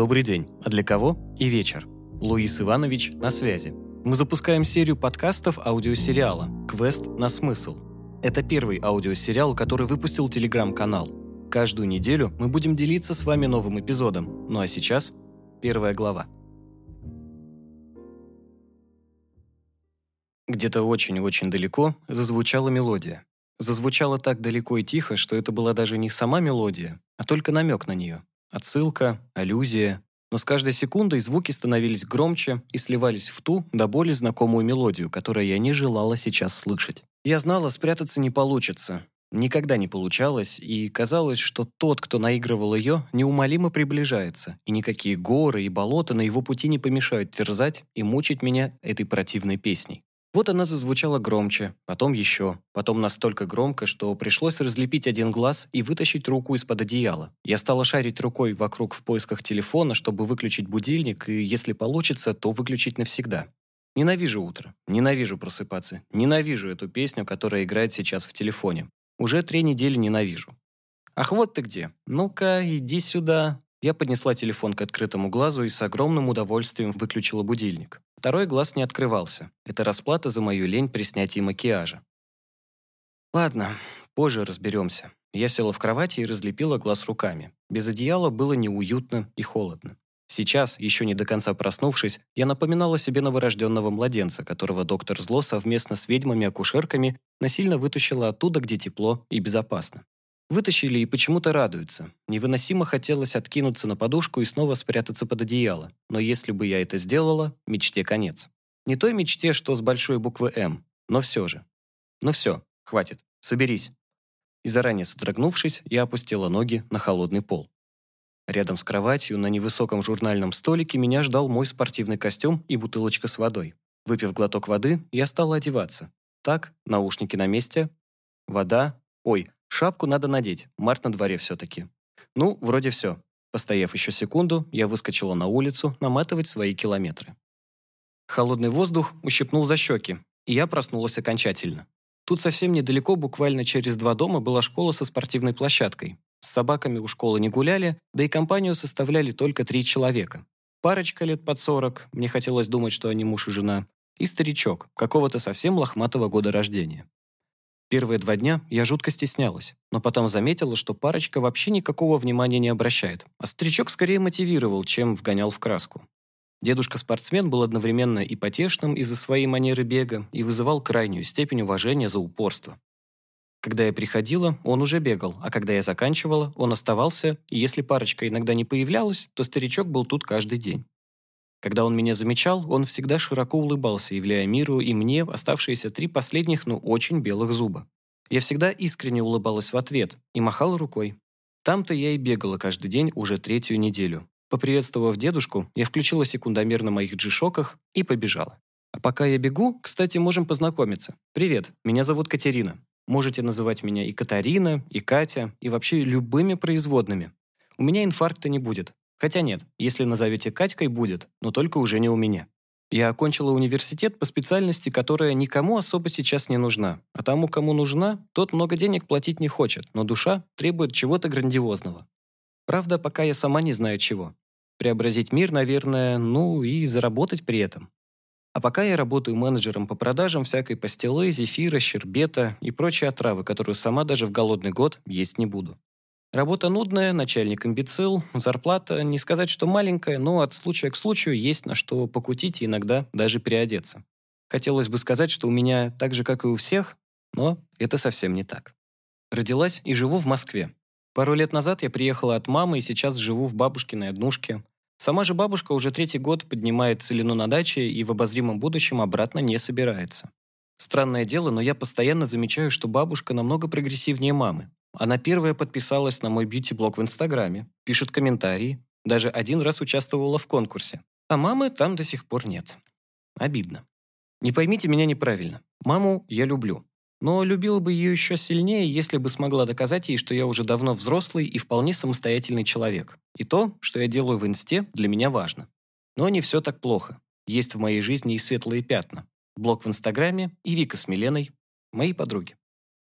Добрый день. А для кого? И вечер. Луис Иванович на связи. Мы запускаем серию подкастов аудиосериала «Квест на смысл». Это первый аудиосериал, который выпустил телеграм-канал. Каждую неделю мы будем делиться с вами новым эпизодом. Ну а сейчас первая глава. Где-то очень-очень далеко зазвучала мелодия. Зазвучала так далеко и тихо, что это была даже не сама мелодия, а только намек на нее. Отсылка, аллюзия. Но с каждой секундой звуки становились громче и сливались в ту, до боли знакомую мелодию, которую я не желала сейчас слышать. Я знала, спрятаться не получится. Никогда не получалось, и казалось, что тот, кто наигрывал ее, неумолимо приближается, и никакие горы и болота на его пути не помешают терзать и мучить меня этой противной песней. Вот она зазвучала громче, потом еще, потом настолько громко, что пришлось разлепить один глаз и вытащить руку из-под одеяла. Я стала шарить рукой вокруг в поисках телефона, чтобы выключить будильник, и, если получится, то выключить навсегда. Ненавижу утро, ненавижу просыпаться, ненавижу эту песню, которая играет сейчас в телефоне. Уже три недели ненавижу. «Ах, вот ты где! Ну-ка, иди сюда!» Я поднесла телефон к открытому глазу и с огромным удовольствием выключила будильник. Второй глаз не открывался. Это расплата за мою лень при снятии макияжа. Ладно, позже разберемся. Я села в кровати и разлепила глаз руками. Без одеяла было неуютно и холодно. Сейчас, еще не до конца проснувшись, я напоминала себе новорожденного младенца, которого доктор Зло совместно с ведьмами-акушерками насильно вытащила оттуда, где тепло и безопасно. Вытащили и почему-то радуются. Невыносимо хотелось откинуться на подушку и снова спрятаться под одеяло. Но если бы я это сделала, мечте конец. Не той мечте, что с большой буквы «М», но все же. Ну все, хватит, соберись. И заранее содрогнувшись, я опустила ноги на холодный пол. Рядом с кроватью на невысоком журнальном столике меня ждал мой спортивный костюм и бутылочка с водой. Выпив глоток воды, я стала одеваться. Так, наушники на месте. Вода. Ой, Шапку надо надеть, март на дворе все-таки. Ну, вроде все. Постояв еще секунду, я выскочила на улицу наматывать свои километры. Холодный воздух ущипнул за щеки, и я проснулась окончательно. Тут совсем недалеко, буквально через два дома, была школа со спортивной площадкой. С собаками у школы не гуляли, да и компанию составляли только три человека. Парочка лет под сорок, мне хотелось думать, что они муж и жена, и старичок, какого-то совсем лохматого года рождения. Первые два дня я жутко стеснялась, но потом заметила, что парочка вообще никакого внимания не обращает, а старичок скорее мотивировал, чем вгонял в краску. Дедушка-спортсмен был одновременно и потешным из-за своей манеры бега и вызывал крайнюю степень уважения за упорство. Когда я приходила, он уже бегал, а когда я заканчивала, он оставался, и если парочка иногда не появлялась, то старичок был тут каждый день. Когда он меня замечал, он всегда широко улыбался, являя миру и мне оставшиеся три последних, но очень белых зуба. Я всегда искренне улыбалась в ответ и махала рукой. Там-то я и бегала каждый день уже третью неделю. Поприветствовав дедушку, я включила секундомер на моих джишоках и побежала. А пока я бегу, кстати, можем познакомиться. Привет, меня зовут Катерина. Можете называть меня и Катарина, и Катя, и вообще любыми производными. У меня инфаркта не будет, Хотя нет, если назовете Катькой, будет, но только уже не у меня. Я окончила университет по специальности, которая никому особо сейчас не нужна. А тому, кому нужна, тот много денег платить не хочет, но душа требует чего-то грандиозного. Правда, пока я сама не знаю чего. Преобразить мир, наверное, ну и заработать при этом. А пока я работаю менеджером по продажам всякой пастилы, зефира, щербета и прочей отравы, которую сама даже в голодный год есть не буду. Работа нудная, начальник имбецил, зарплата, не сказать, что маленькая, но от случая к случаю есть на что покутить и иногда даже переодеться. Хотелось бы сказать, что у меня так же, как и у всех, но это совсем не так. Родилась и живу в Москве. Пару лет назад я приехала от мамы и сейчас живу в бабушкиной однушке. Сама же бабушка уже третий год поднимает целину на даче и в обозримом будущем обратно не собирается. Странное дело, но я постоянно замечаю, что бабушка намного прогрессивнее мамы. Она первая подписалась на мой бьюти-блог в Инстаграме, пишет комментарии, даже один раз участвовала в конкурсе. А мамы там до сих пор нет. Обидно. Не поймите меня неправильно. Маму я люблю. Но любила бы ее еще сильнее, если бы смогла доказать ей, что я уже давно взрослый и вполне самостоятельный человек. И то, что я делаю в инсте, для меня важно. Но не все так плохо. Есть в моей жизни и светлые пятна. Блог в Инстаграме и Вика с Миленой, мои подруги.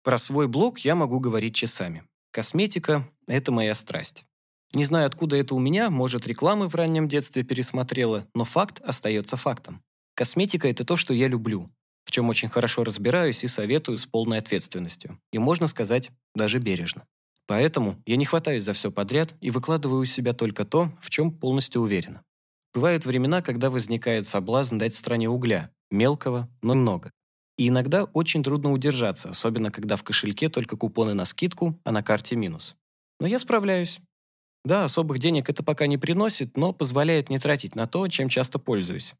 Про свой блог я могу говорить часами. Косметика – это моя страсть. Не знаю, откуда это у меня, может, рекламы в раннем детстве пересмотрела, но факт остается фактом. Косметика – это то, что я люблю, в чем очень хорошо разбираюсь и советую с полной ответственностью. И, можно сказать, даже бережно. Поэтому я не хватаюсь за все подряд и выкладываю у себя только то, в чем полностью уверена. Бывают времена, когда возникает соблазн дать стране угля, мелкого, но много. И иногда очень трудно удержаться, особенно когда в кошельке только купоны на скидку, а на карте минус. Но я справляюсь. Да, особых денег это пока не приносит, но позволяет не тратить на то, чем часто пользуюсь.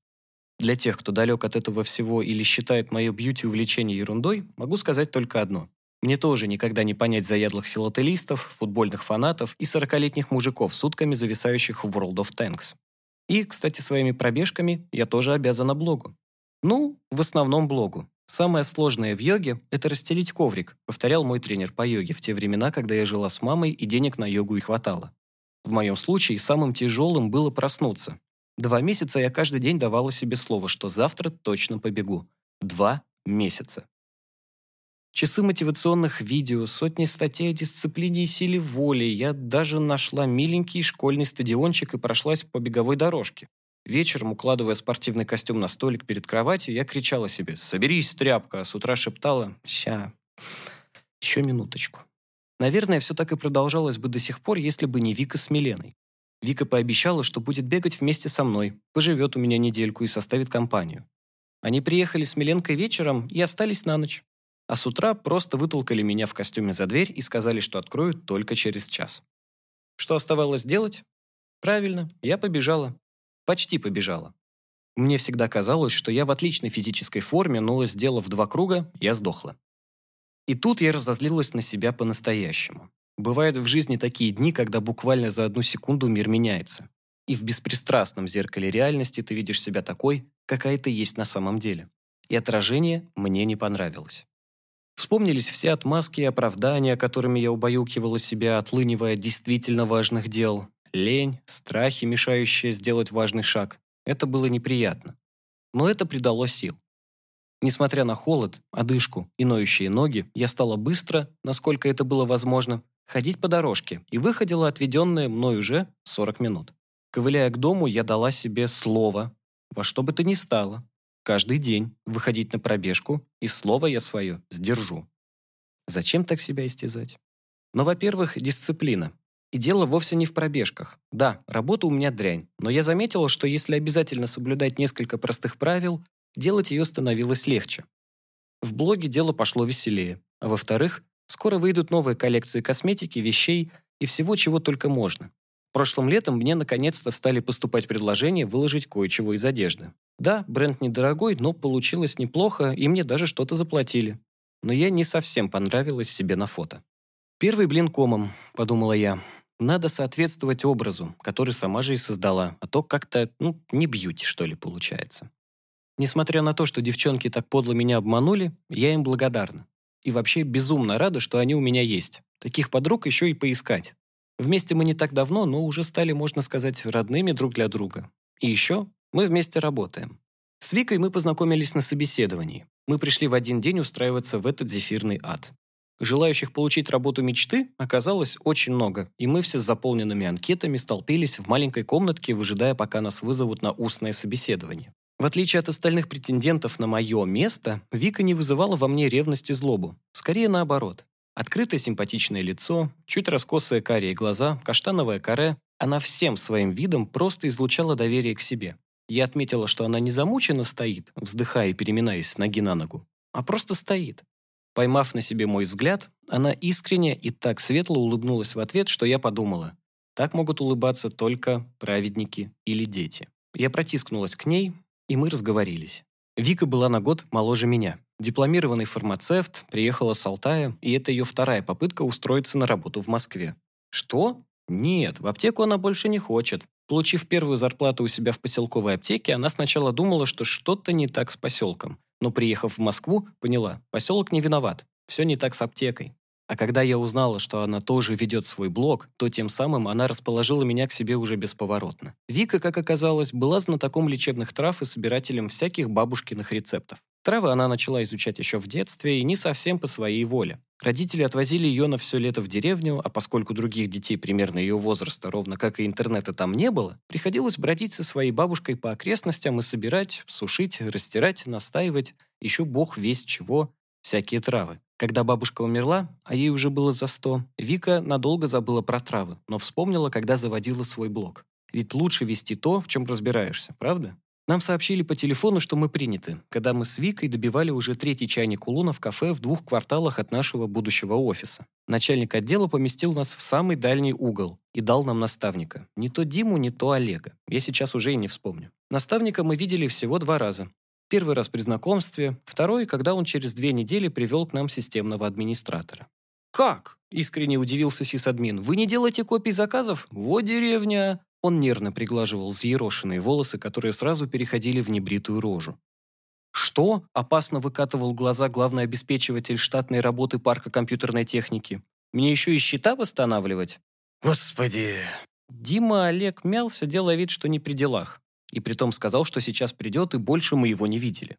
Для тех, кто далек от этого всего или считает мое бьюти-увлечение ерундой, могу сказать только одно. Мне тоже никогда не понять заядлых филателистов, футбольных фанатов и 40-летних мужиков, сутками зависающих в World of Tanks. И, кстати, своими пробежками я тоже обязана блогу. Ну, в основном блогу. Самое сложное в йоге – это расстелить коврик, повторял мой тренер по йоге в те времена, когда я жила с мамой и денег на йогу и хватало. В моем случае самым тяжелым было проснуться. Два месяца я каждый день давала себе слово, что завтра точно побегу. Два месяца. Часы мотивационных видео, сотни статей о дисциплине и силе воли. Я даже нашла миленький школьный стадиончик и прошлась по беговой дорожке. Вечером, укладывая спортивный костюм на столик перед кроватью, я кричала себе «Соберись, тряпка!», а с утра шептала «Ща, еще минуточку». Наверное, все так и продолжалось бы до сих пор, если бы не Вика с Миленой. Вика пообещала, что будет бегать вместе со мной, поживет у меня недельку и составит компанию. Они приехали с Миленкой вечером и остались на ночь. А с утра просто вытолкали меня в костюме за дверь и сказали, что откроют только через час. Что оставалось делать? Правильно, я побежала. Почти побежала. Мне всегда казалось, что я в отличной физической форме, но, сделав два круга, я сдохла. И тут я разозлилась на себя по-настоящему. Бывают в жизни такие дни, когда буквально за одну секунду мир меняется. И в беспристрастном зеркале реальности ты видишь себя такой, какая ты есть на самом деле. И отражение мне не понравилось. Вспомнились все отмазки и оправдания, которыми я убаюкивала себя, отлынивая от действительно важных дел, лень, страхи, мешающие сделать важный шаг. Это было неприятно. Но это придало сил. Несмотря на холод, одышку и ноющие ноги, я стала быстро, насколько это было возможно, ходить по дорожке и выходила отведенные мной уже 40 минут. Ковыляя к дому, я дала себе слово, во что бы то ни стало, каждый день выходить на пробежку, и слово я свое сдержу. Зачем так себя истязать? Но, во-первых, дисциплина. И дело вовсе не в пробежках. Да, работа у меня дрянь, но я заметила, что если обязательно соблюдать несколько простых правил, делать ее становилось легче. В блоге дело пошло веселее. А во-вторых, скоро выйдут новые коллекции косметики, вещей и всего, чего только можно. Прошлым летом мне наконец-то стали поступать предложения выложить кое-чего из одежды. Да, бренд недорогой, но получилось неплохо, и мне даже что-то заплатили. Но я не совсем понравилась себе на фото. «Первый блин комом», — подумала я. Надо соответствовать образу, который сама же и создала, а то как-то, ну, не бьюти, что ли, получается. Несмотря на то, что девчонки так подло меня обманули, я им благодарна. И вообще безумно рада, что они у меня есть. Таких подруг еще и поискать. Вместе мы не так давно, но уже стали, можно сказать, родными друг для друга. И еще мы вместе работаем. С Викой мы познакомились на собеседовании. Мы пришли в один день устраиваться в этот зефирный ад. Желающих получить работу мечты оказалось очень много, и мы все с заполненными анкетами столпились в маленькой комнатке, выжидая, пока нас вызовут на устное собеседование. В отличие от остальных претендентов на мое место, Вика не вызывала во мне ревность и злобу. Скорее наоборот. Открытое симпатичное лицо, чуть раскосые карие глаза, каштановое каре. Она всем своим видом просто излучала доверие к себе. Я отметила, что она не замученно стоит, вздыхая и переминаясь с ноги на ногу, а просто стоит, Поймав на себе мой взгляд, она искренне и так светло улыбнулась в ответ, что я подумала. Так могут улыбаться только праведники или дети. Я протискнулась к ней, и мы разговорились. Вика была на год моложе меня. Дипломированный фармацевт, приехала с Алтая, и это ее вторая попытка устроиться на работу в Москве. Что? Нет, в аптеку она больше не хочет. Получив первую зарплату у себя в поселковой аптеке, она сначала думала, что что-то не так с поселком но приехав в Москву, поняла, поселок не виноват, все не так с аптекой. А когда я узнала, что она тоже ведет свой блог, то тем самым она расположила меня к себе уже бесповоротно. Вика, как оказалось, была знатоком лечебных трав и собирателем всяких бабушкиных рецептов. Травы она начала изучать еще в детстве и не совсем по своей воле. Родители отвозили ее на все лето в деревню, а поскольку других детей примерно ее возраста, ровно как и интернета там не было, приходилось бродить со своей бабушкой по окрестностям и собирать, сушить, растирать, настаивать, еще бог весь чего, всякие травы. Когда бабушка умерла, а ей уже было за сто, Вика надолго забыла про травы, но вспомнила, когда заводила свой блог. Ведь лучше вести то, в чем разбираешься, правда? Нам сообщили по телефону, что мы приняты, когда мы с Викой добивали уже третий чайник улуна в кафе в двух кварталах от нашего будущего офиса. Начальник отдела поместил нас в самый дальний угол и дал нам наставника. Не то Диму, не то Олега. Я сейчас уже и не вспомню. Наставника мы видели всего два раза. Первый раз при знакомстве, второй, когда он через две недели привел к нам системного администратора. «Как?» – искренне удивился сисадмин. «Вы не делаете копий заказов? Вот деревня!» Он нервно приглаживал взъерошенные волосы, которые сразу переходили в небритую рожу. «Что?» – опасно выкатывал глаза главный обеспечиватель штатной работы парка компьютерной техники. «Мне еще и счета восстанавливать?» «Господи!» Дима Олег мялся, делая вид, что не при делах. И притом сказал, что сейчас придет, и больше мы его не видели.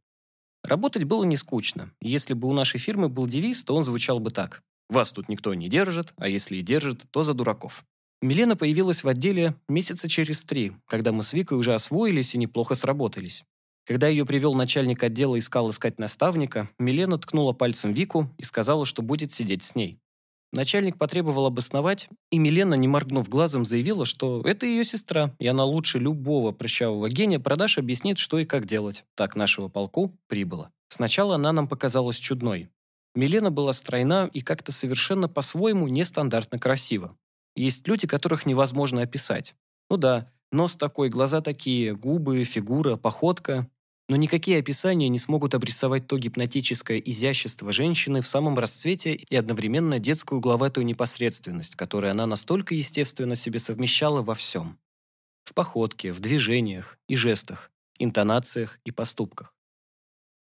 Работать было не скучно. Если бы у нашей фирмы был девиз, то он звучал бы так. «Вас тут никто не держит, а если и держит, то за дураков». Милена появилась в отделе месяца через три, когда мы с Викой уже освоились и неплохо сработались. Когда ее привел начальник отдела и искал искать наставника, Милена ткнула пальцем Вику и сказала, что будет сидеть с ней. Начальник потребовал обосновать, и Милена, не моргнув глазом, заявила, что это ее сестра, и она лучше любого прыщавого гения продаж объяснит, что и как делать. Так нашего полку прибыло. Сначала она нам показалась чудной. Милена была стройна и как-то совершенно по-своему нестандартно красива. Есть люди, которых невозможно описать. Ну да, нос такой, глаза такие, губы, фигура, походка. Но никакие описания не смогут обрисовать то гипнотическое изящество женщины в самом расцвете и одновременно детскую угловатую непосредственность, которую она настолько естественно себе совмещала во всем. В походке, в движениях и жестах, интонациях и поступках.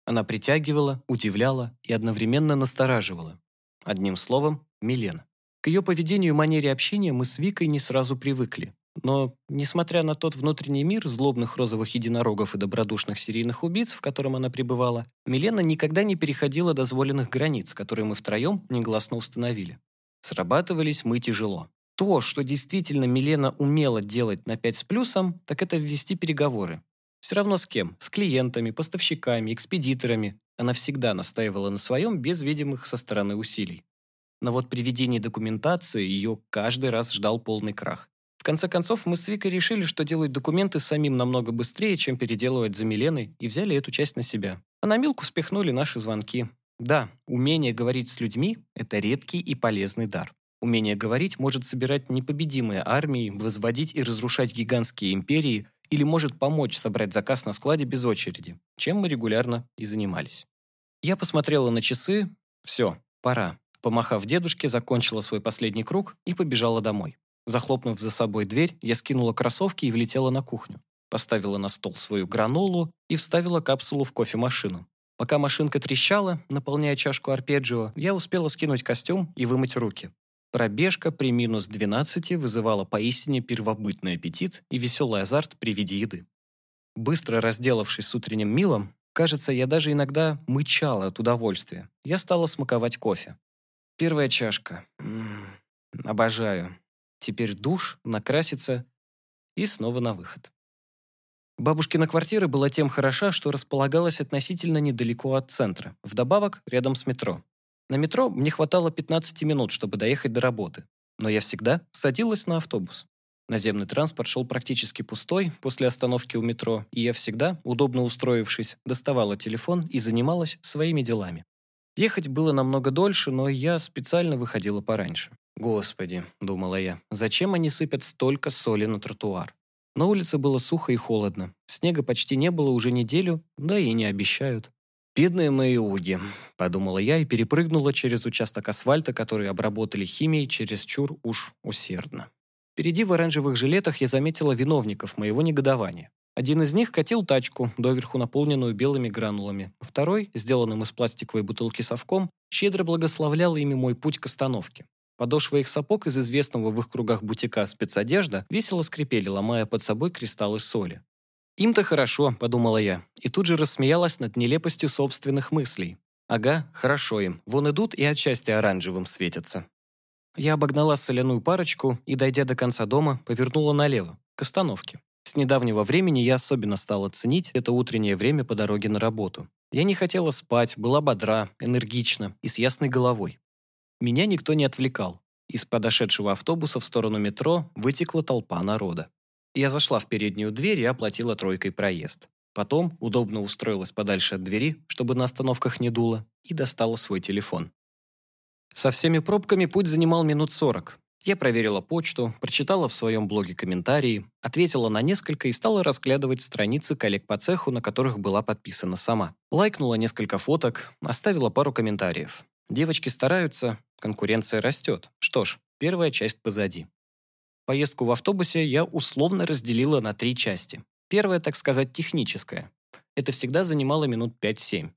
Она притягивала, удивляла и одновременно настораживала. Одним словом, Милена. К ее поведению и манере общения мы с Викой не сразу привыкли. Но, несмотря на тот внутренний мир злобных розовых единорогов и добродушных серийных убийц, в котором она пребывала, Милена никогда не переходила дозволенных границ, которые мы втроем негласно установили. Срабатывались мы тяжело. То, что действительно Милена умела делать на 5 с плюсом, так это ввести переговоры. Все равно с кем? С клиентами, поставщиками, экспедиторами. Она всегда настаивала на своем без видимых со стороны усилий. Но вот при ведении документации ее каждый раз ждал полный крах. В конце концов, мы с Викой решили, что делать документы самим намного быстрее, чем переделывать за Миленой, и взяли эту часть на себя. А на Милку спихнули наши звонки. Да, умение говорить с людьми – это редкий и полезный дар. Умение говорить может собирать непобедимые армии, возводить и разрушать гигантские империи или может помочь собрать заказ на складе без очереди, чем мы регулярно и занимались. Я посмотрела на часы. Все, пора. Помахав дедушке, закончила свой последний круг и побежала домой. Захлопнув за собой дверь, я скинула кроссовки и влетела на кухню. Поставила на стол свою гранолу и вставила капсулу в кофемашину. Пока машинка трещала, наполняя чашку арпеджио, я успела скинуть костюм и вымыть руки. Пробежка при минус 12 вызывала поистине первобытный аппетит и веселый азарт при виде еды. Быстро разделавшись с утренним милом, кажется, я даже иногда мычала от удовольствия. Я стала смаковать кофе. Первая чашка. Обожаю. Теперь душ, накраситься и снова на выход. Бабушкина квартира была тем хороша, что располагалась относительно недалеко от центра, вдобавок рядом с метро. На метро мне хватало 15 минут, чтобы доехать до работы, но я всегда садилась на автобус. Наземный транспорт шел практически пустой после остановки у метро, и я всегда, удобно устроившись, доставала телефон и занималась своими делами. Ехать было намного дольше, но я специально выходила пораньше. «Господи», — думала я, — «зачем они сыпят столько соли на тротуар?» На улице было сухо и холодно. Снега почти не было уже неделю, да и не обещают. «Бедные мои уги», — подумала я и перепрыгнула через участок асфальта, который обработали химией чересчур уж усердно. Впереди в оранжевых жилетах я заметила виновников моего негодования. Один из них катил тачку, доверху наполненную белыми гранулами. Второй, сделанным из пластиковой бутылки совком, щедро благословлял ими мой путь к остановке. Подошвы их сапог из известного в их кругах бутика спецодежда весело скрипели, ломая под собой кристаллы соли. «Им-то хорошо», — подумала я, и тут же рассмеялась над нелепостью собственных мыслей. «Ага, хорошо им. Вон идут и от счастья оранжевым светятся». Я обогнала соляную парочку и, дойдя до конца дома, повернула налево, к остановке. С недавнего времени я особенно стала ценить это утреннее время по дороге на работу. Я не хотела спать, была бодра, энергична и с ясной головой. Меня никто не отвлекал. Из подошедшего автобуса в сторону метро вытекла толпа народа. Я зашла в переднюю дверь и оплатила тройкой проезд. Потом удобно устроилась подальше от двери, чтобы на остановках не дуло, и достала свой телефон. Со всеми пробками путь занимал минут сорок. Я проверила почту, прочитала в своем блоге комментарии, ответила на несколько и стала разглядывать страницы коллег по цеху, на которых была подписана сама. Лайкнула несколько фоток, оставила пару комментариев. Девочки стараются, конкуренция растет. Что ж, первая часть позади. Поездку в автобусе я условно разделила на три части. Первая, так сказать, техническая. Это всегда занимало минут 5-7.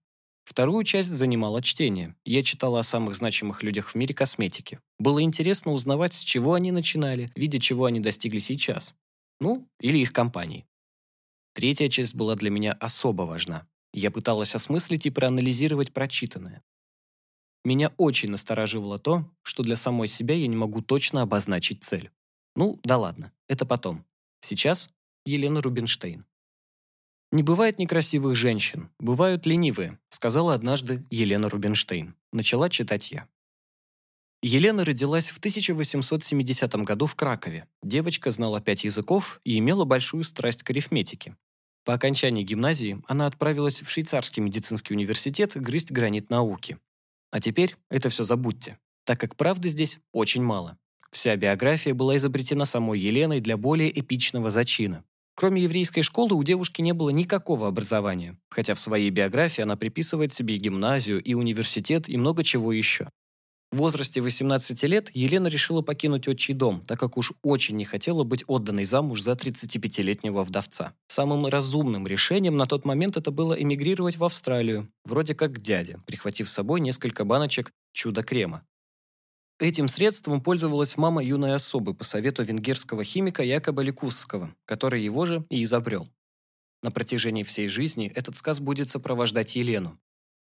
Вторую часть занимало чтение. Я читала о самых значимых людях в мире косметики. Было интересно узнавать, с чего они начинали, видя, чего они достигли сейчас. Ну, или их компании. Третья часть была для меня особо важна. Я пыталась осмыслить и проанализировать прочитанное. Меня очень настораживало то, что для самой себя я не могу точно обозначить цель. Ну, да ладно, это потом. Сейчас Елена Рубинштейн. «Не бывает некрасивых женщин, бывают ленивые», сказала однажды Елена Рубинштейн. Начала читать я. Елена родилась в 1870 году в Кракове. Девочка знала пять языков и имела большую страсть к арифметике. По окончании гимназии она отправилась в швейцарский медицинский университет грызть гранит науки. А теперь это все забудьте, так как правды здесь очень мало. Вся биография была изобретена самой Еленой для более эпичного зачина. Кроме еврейской школы у девушки не было никакого образования, хотя в своей биографии она приписывает себе и гимназию, и университет, и много чего еще. В возрасте 18 лет Елена решила покинуть отчий дом, так как уж очень не хотела быть отданной замуж за 35-летнего вдовца. Самым разумным решением на тот момент это было эмигрировать в Австралию, вроде как к дяде, прихватив с собой несколько баночек чудо-крема. Этим средством пользовалась мама юной особы по совету венгерского химика Якоба Ликусского, который его же и изобрел. На протяжении всей жизни этот сказ будет сопровождать Елену.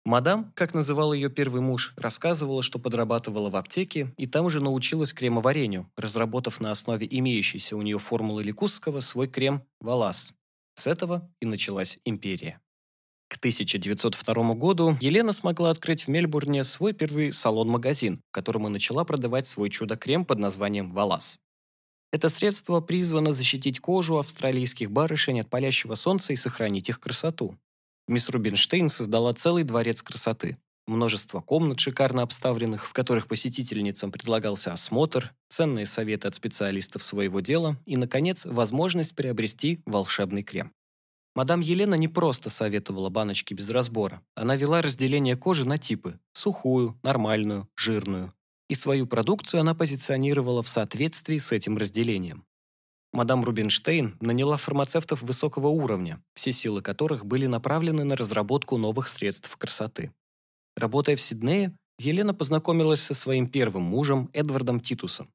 Мадам, как называл ее первый муж, рассказывала, что подрабатывала в аптеке и там же научилась кремоварению, разработав на основе имеющейся у нее формулы Ликусского свой крем «Валас». С этого и началась империя. К 1902 году Елена смогла открыть в Мельбурне свой первый салон-магазин, в котором и начала продавать свой чудо-крем под названием «Валас». Это средство призвано защитить кожу австралийских барышень от палящего солнца и сохранить их красоту. Мисс Рубинштейн создала целый дворец красоты. Множество комнат, шикарно обставленных, в которых посетительницам предлагался осмотр, ценные советы от специалистов своего дела и, наконец, возможность приобрести волшебный крем. Мадам Елена не просто советовала баночки без разбора. Она вела разделение кожи на типы – сухую, нормальную, жирную. И свою продукцию она позиционировала в соответствии с этим разделением. Мадам Рубинштейн наняла фармацевтов высокого уровня, все силы которых были направлены на разработку новых средств красоты. Работая в Сиднее, Елена познакомилась со своим первым мужем Эдвардом Титусом.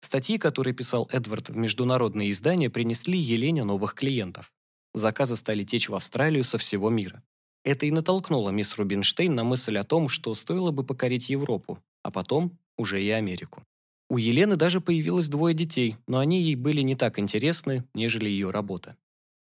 Статьи, которые писал Эдвард в международные издания, принесли Елене новых клиентов. Заказы стали течь в Австралию со всего мира. Это и натолкнуло мисс Рубинштейн на мысль о том, что стоило бы покорить Европу, а потом уже и Америку. У Елены даже появилось двое детей, но они ей были не так интересны, нежели ее работа.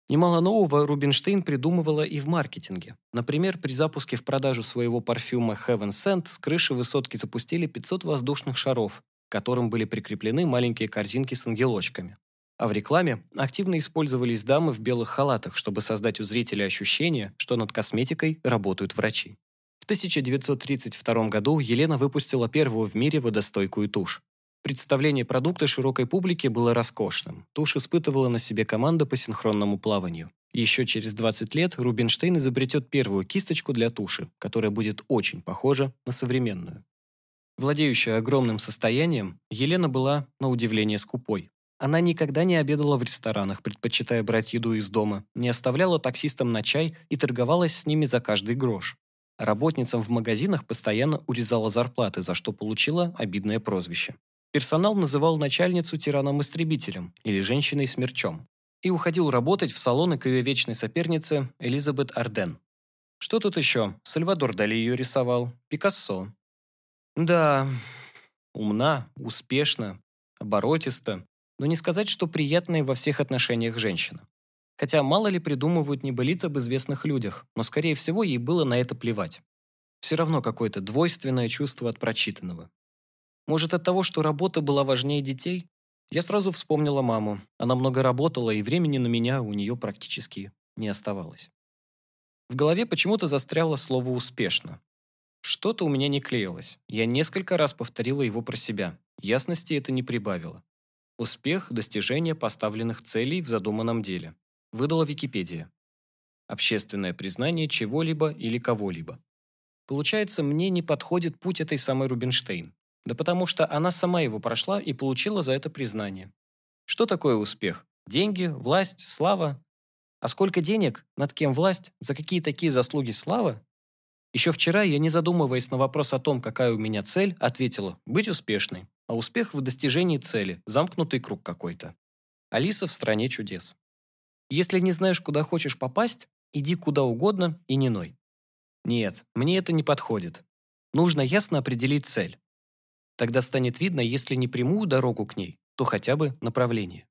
Немало нового Рубинштейн придумывала и в маркетинге. Например, при запуске в продажу своего парфюма Heaven Scent с крыши высотки запустили 500 воздушных шаров, к которым были прикреплены маленькие корзинки с ангелочками. А в рекламе активно использовались дамы в белых халатах, чтобы создать у зрителя ощущение, что над косметикой работают врачи. В 1932 году Елена выпустила первую в мире водостойкую тушь. Представление продукта широкой публике было роскошным. Тушь испытывала на себе команда по синхронному плаванию. Еще через 20 лет Рубинштейн изобретет первую кисточку для туши, которая будет очень похожа на современную. Владеющая огромным состоянием, Елена была, на удивление, скупой. Она никогда не обедала в ресторанах, предпочитая брать еду из дома, не оставляла таксистам на чай и торговалась с ними за каждый грош. Работницам в магазинах постоянно урезала зарплаты, за что получила обидное прозвище. Персонал называл начальницу тираном-истребителем или женщиной-смерчом. и уходил работать в салоны к ее вечной сопернице Элизабет Арден. Что тут еще? Сальвадор Дали ее рисовал, Пикассо. Да, умна, успешна, оборотиста, но не сказать, что приятная во всех отношениях женщина. Хотя мало ли придумывают небылиц об известных людях, но, скорее всего, ей было на это плевать. Все равно какое-то двойственное чувство от прочитанного. Может, от того, что работа была важнее детей? Я сразу вспомнила маму. Она много работала, и времени на меня у нее практически не оставалось. В голове почему-то застряло слово «успешно». Что-то у меня не клеилось. Я несколько раз повторила его про себя. Ясности это не прибавило. Успех – достижение поставленных целей в задуманном деле. Выдала Википедия. Общественное признание чего-либо или кого-либо. Получается, мне не подходит путь этой самой Рубинштейн. Да потому что она сама его прошла и получила за это признание. Что такое успех? Деньги, власть, слава? А сколько денег, над кем власть, за какие такие заслуги слава? Еще вчера я, не задумываясь на вопрос о том, какая у меня цель, ответила «быть успешной». А успех в достижении цели, замкнутый круг какой-то. Алиса в стране чудес. Если не знаешь, куда хочешь попасть, иди куда угодно и не ной. Нет, мне это не подходит. Нужно ясно определить цель. Тогда станет видно, если не прямую дорогу к ней, то хотя бы направление.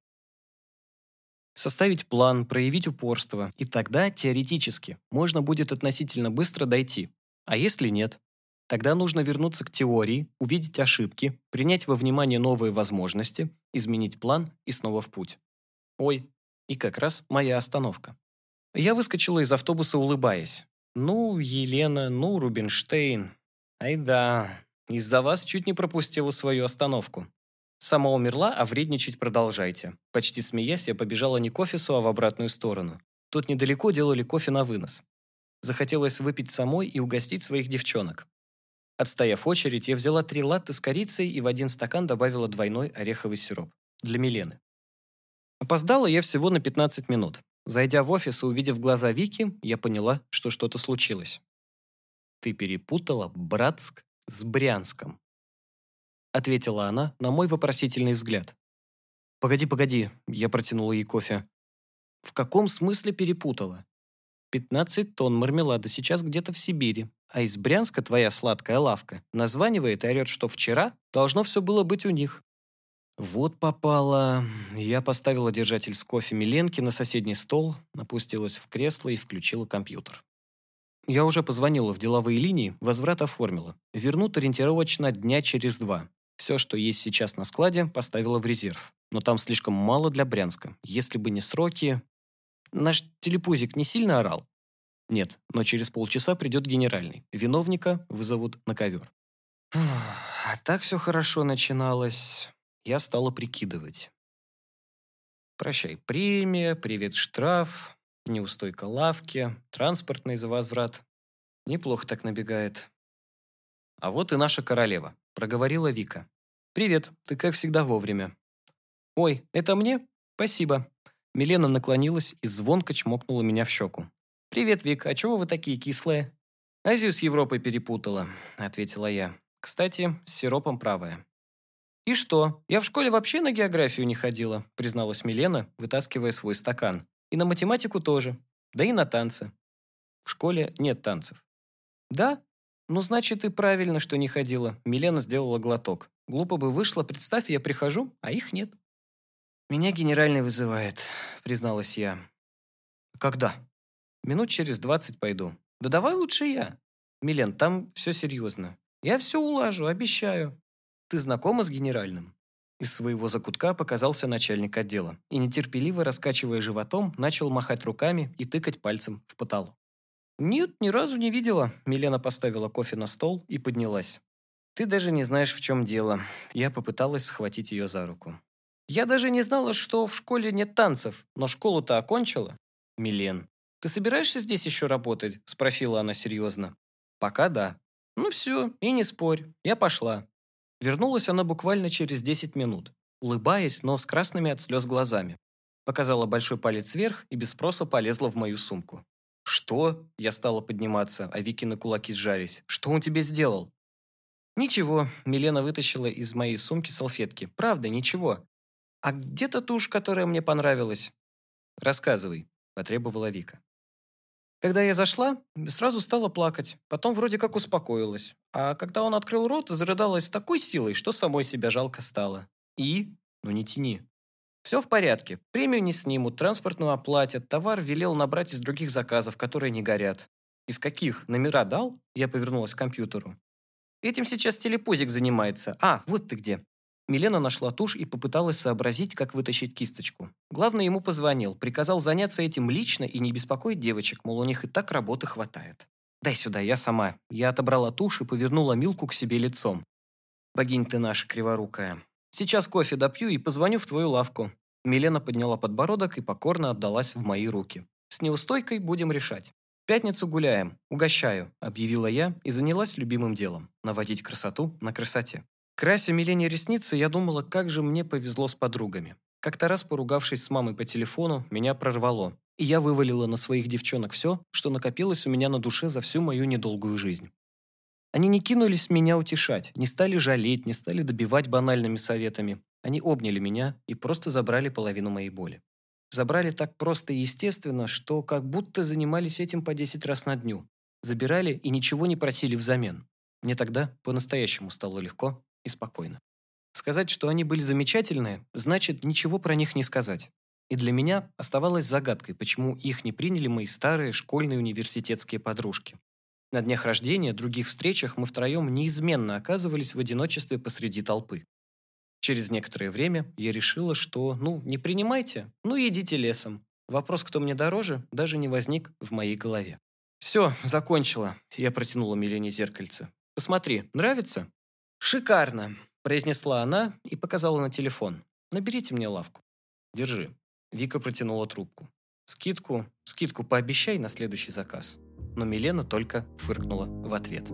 Составить план, проявить упорство, и тогда, теоретически, можно будет относительно быстро дойти. А если нет? Тогда нужно вернуться к теории, увидеть ошибки, принять во внимание новые возможности, изменить план и снова в путь. Ой, и как раз моя остановка. Я выскочила из автобуса, улыбаясь. Ну, Елена, ну, Рубинштейн. Ай да, из-за вас чуть не пропустила свою остановку. Сама умерла, а вредничать продолжайте. Почти смеясь, я побежала не к офису, а в обратную сторону. Тут недалеко делали кофе на вынос. Захотелось выпить самой и угостить своих девчонок. Отстояв очередь, я взяла три латте с корицей и в один стакан добавила двойной ореховый сироп. Для Милены. Опоздала я всего на 15 минут. Зайдя в офис и увидев глаза Вики, я поняла, что что-то случилось. «Ты перепутала Братск с Брянском», — ответила она на мой вопросительный взгляд. «Погоди, погоди», — я протянула ей кофе. «В каком смысле перепутала? 15 тонн мармелада сейчас где-то в Сибири, а из Брянска твоя сладкая лавка названивает и орет, что вчера должно все было быть у них». Вот попало. Я поставила держатель с кофе Миленки на соседний стол, опустилась в кресло и включила компьютер. Я уже позвонила в деловые линии, возврат оформила. Вернут ориентировочно дня через два. Все, что есть сейчас на складе, поставила в резерв. Но там слишком мало для Брянска. Если бы не сроки... Наш телепузик не сильно орал? Нет, но через полчаса придет генеральный. Виновника вызовут на ковер. А так все хорошо начиналось. Я стала прикидывать. Прощай, премия, привет, штраф, неустойка лавки, транспортный за возврат. Неплохо так набегает. А вот и наша королева. — проговорила Вика. «Привет, ты как всегда вовремя». «Ой, это мне? Спасибо». Милена наклонилась и звонко чмокнула меня в щеку. «Привет, Вик, а чего вы такие кислые?» «Азию с Европой перепутала», — ответила я. «Кстати, с сиропом правая». «И что? Я в школе вообще на географию не ходила», — призналась Милена, вытаскивая свой стакан. «И на математику тоже. Да и на танцы». «В школе нет танцев». «Да? «Ну, значит, и правильно, что не ходила». Милена сделала глоток. «Глупо бы вышло, представь, я прихожу, а их нет». «Меня генеральный вызывает», — призналась я. «Когда?» «Минут через двадцать пойду». «Да давай лучше я». «Милен, там все серьезно. Я все улажу, обещаю». «Ты знакома с генеральным?» Из своего закутка показался начальник отдела и, нетерпеливо раскачивая животом, начал махать руками и тыкать пальцем в потолок. «Нет, ни разу не видела». Милена поставила кофе на стол и поднялась. «Ты даже не знаешь, в чем дело». Я попыталась схватить ее за руку. «Я даже не знала, что в школе нет танцев, но школу-то окончила». «Милен, ты собираешься здесь еще работать?» – спросила она серьезно. «Пока да». «Ну все, и не спорь, я пошла». Вернулась она буквально через 10 минут, улыбаясь, но с красными от слез глазами. Показала большой палец вверх и без спроса полезла в мою сумку. «Что?» – я стала подниматься, а Вики на кулаки сжались. «Что он тебе сделал?» «Ничего», – Милена вытащила из моей сумки салфетки. «Правда, ничего. А где та тушь, которая мне понравилась?» рассказывай», – потребовала Вика. Когда я зашла, сразу стала плакать, потом вроде как успокоилась. А когда он открыл рот, зарыдалась с такой силой, что самой себя жалко стало. И? Ну не тяни. Все в порядке. Премию не снимут, транспортную оплатят, товар велел набрать из других заказов, которые не горят. Из каких? Номера дал? Я повернулась к компьютеру. Этим сейчас телепузик занимается. А, вот ты где. Милена нашла тушь и попыталась сообразить, как вытащить кисточку. Главное, ему позвонил, приказал заняться этим лично и не беспокоить девочек, мол, у них и так работы хватает. «Дай сюда, я сама». Я отобрала тушь и повернула Милку к себе лицом. «Богинь ты наша криворукая. Сейчас кофе допью и позвоню в твою лавку». Милена подняла подбородок и покорно отдалась в мои руки. «С неустойкой будем решать». пятницу гуляем, угощаю», – объявила я и занялась любимым делом – наводить красоту на красоте. Крася Милене ресницы, я думала, как же мне повезло с подругами. Как-то раз, поругавшись с мамой по телефону, меня прорвало, и я вывалила на своих девчонок все, что накопилось у меня на душе за всю мою недолгую жизнь. Они не кинулись меня утешать, не стали жалеть, не стали добивать банальными советами. Они обняли меня и просто забрали половину моей боли. Забрали так просто и естественно, что как будто занимались этим по 10 раз на дню. Забирали и ничего не просили взамен. Мне тогда по-настоящему стало легко и спокойно. Сказать, что они были замечательные, значит ничего про них не сказать. И для меня оставалось загадкой, почему их не приняли мои старые школьные университетские подружки. На днях рождения, других встречах мы втроем неизменно оказывались в одиночестве посреди толпы. Через некоторое время я решила, что, ну, не принимайте, ну, идите лесом. Вопрос, кто мне дороже, даже не возник в моей голове. «Все, закончила», – я протянула Милене зеркальце. «Посмотри, нравится?» «Шикарно!» – произнесла она и показала на телефон. «Наберите мне лавку». «Держи». Вика протянула трубку. «Скидку, скидку пообещай на следующий заказ». Но Милена только фыркнула в ответ.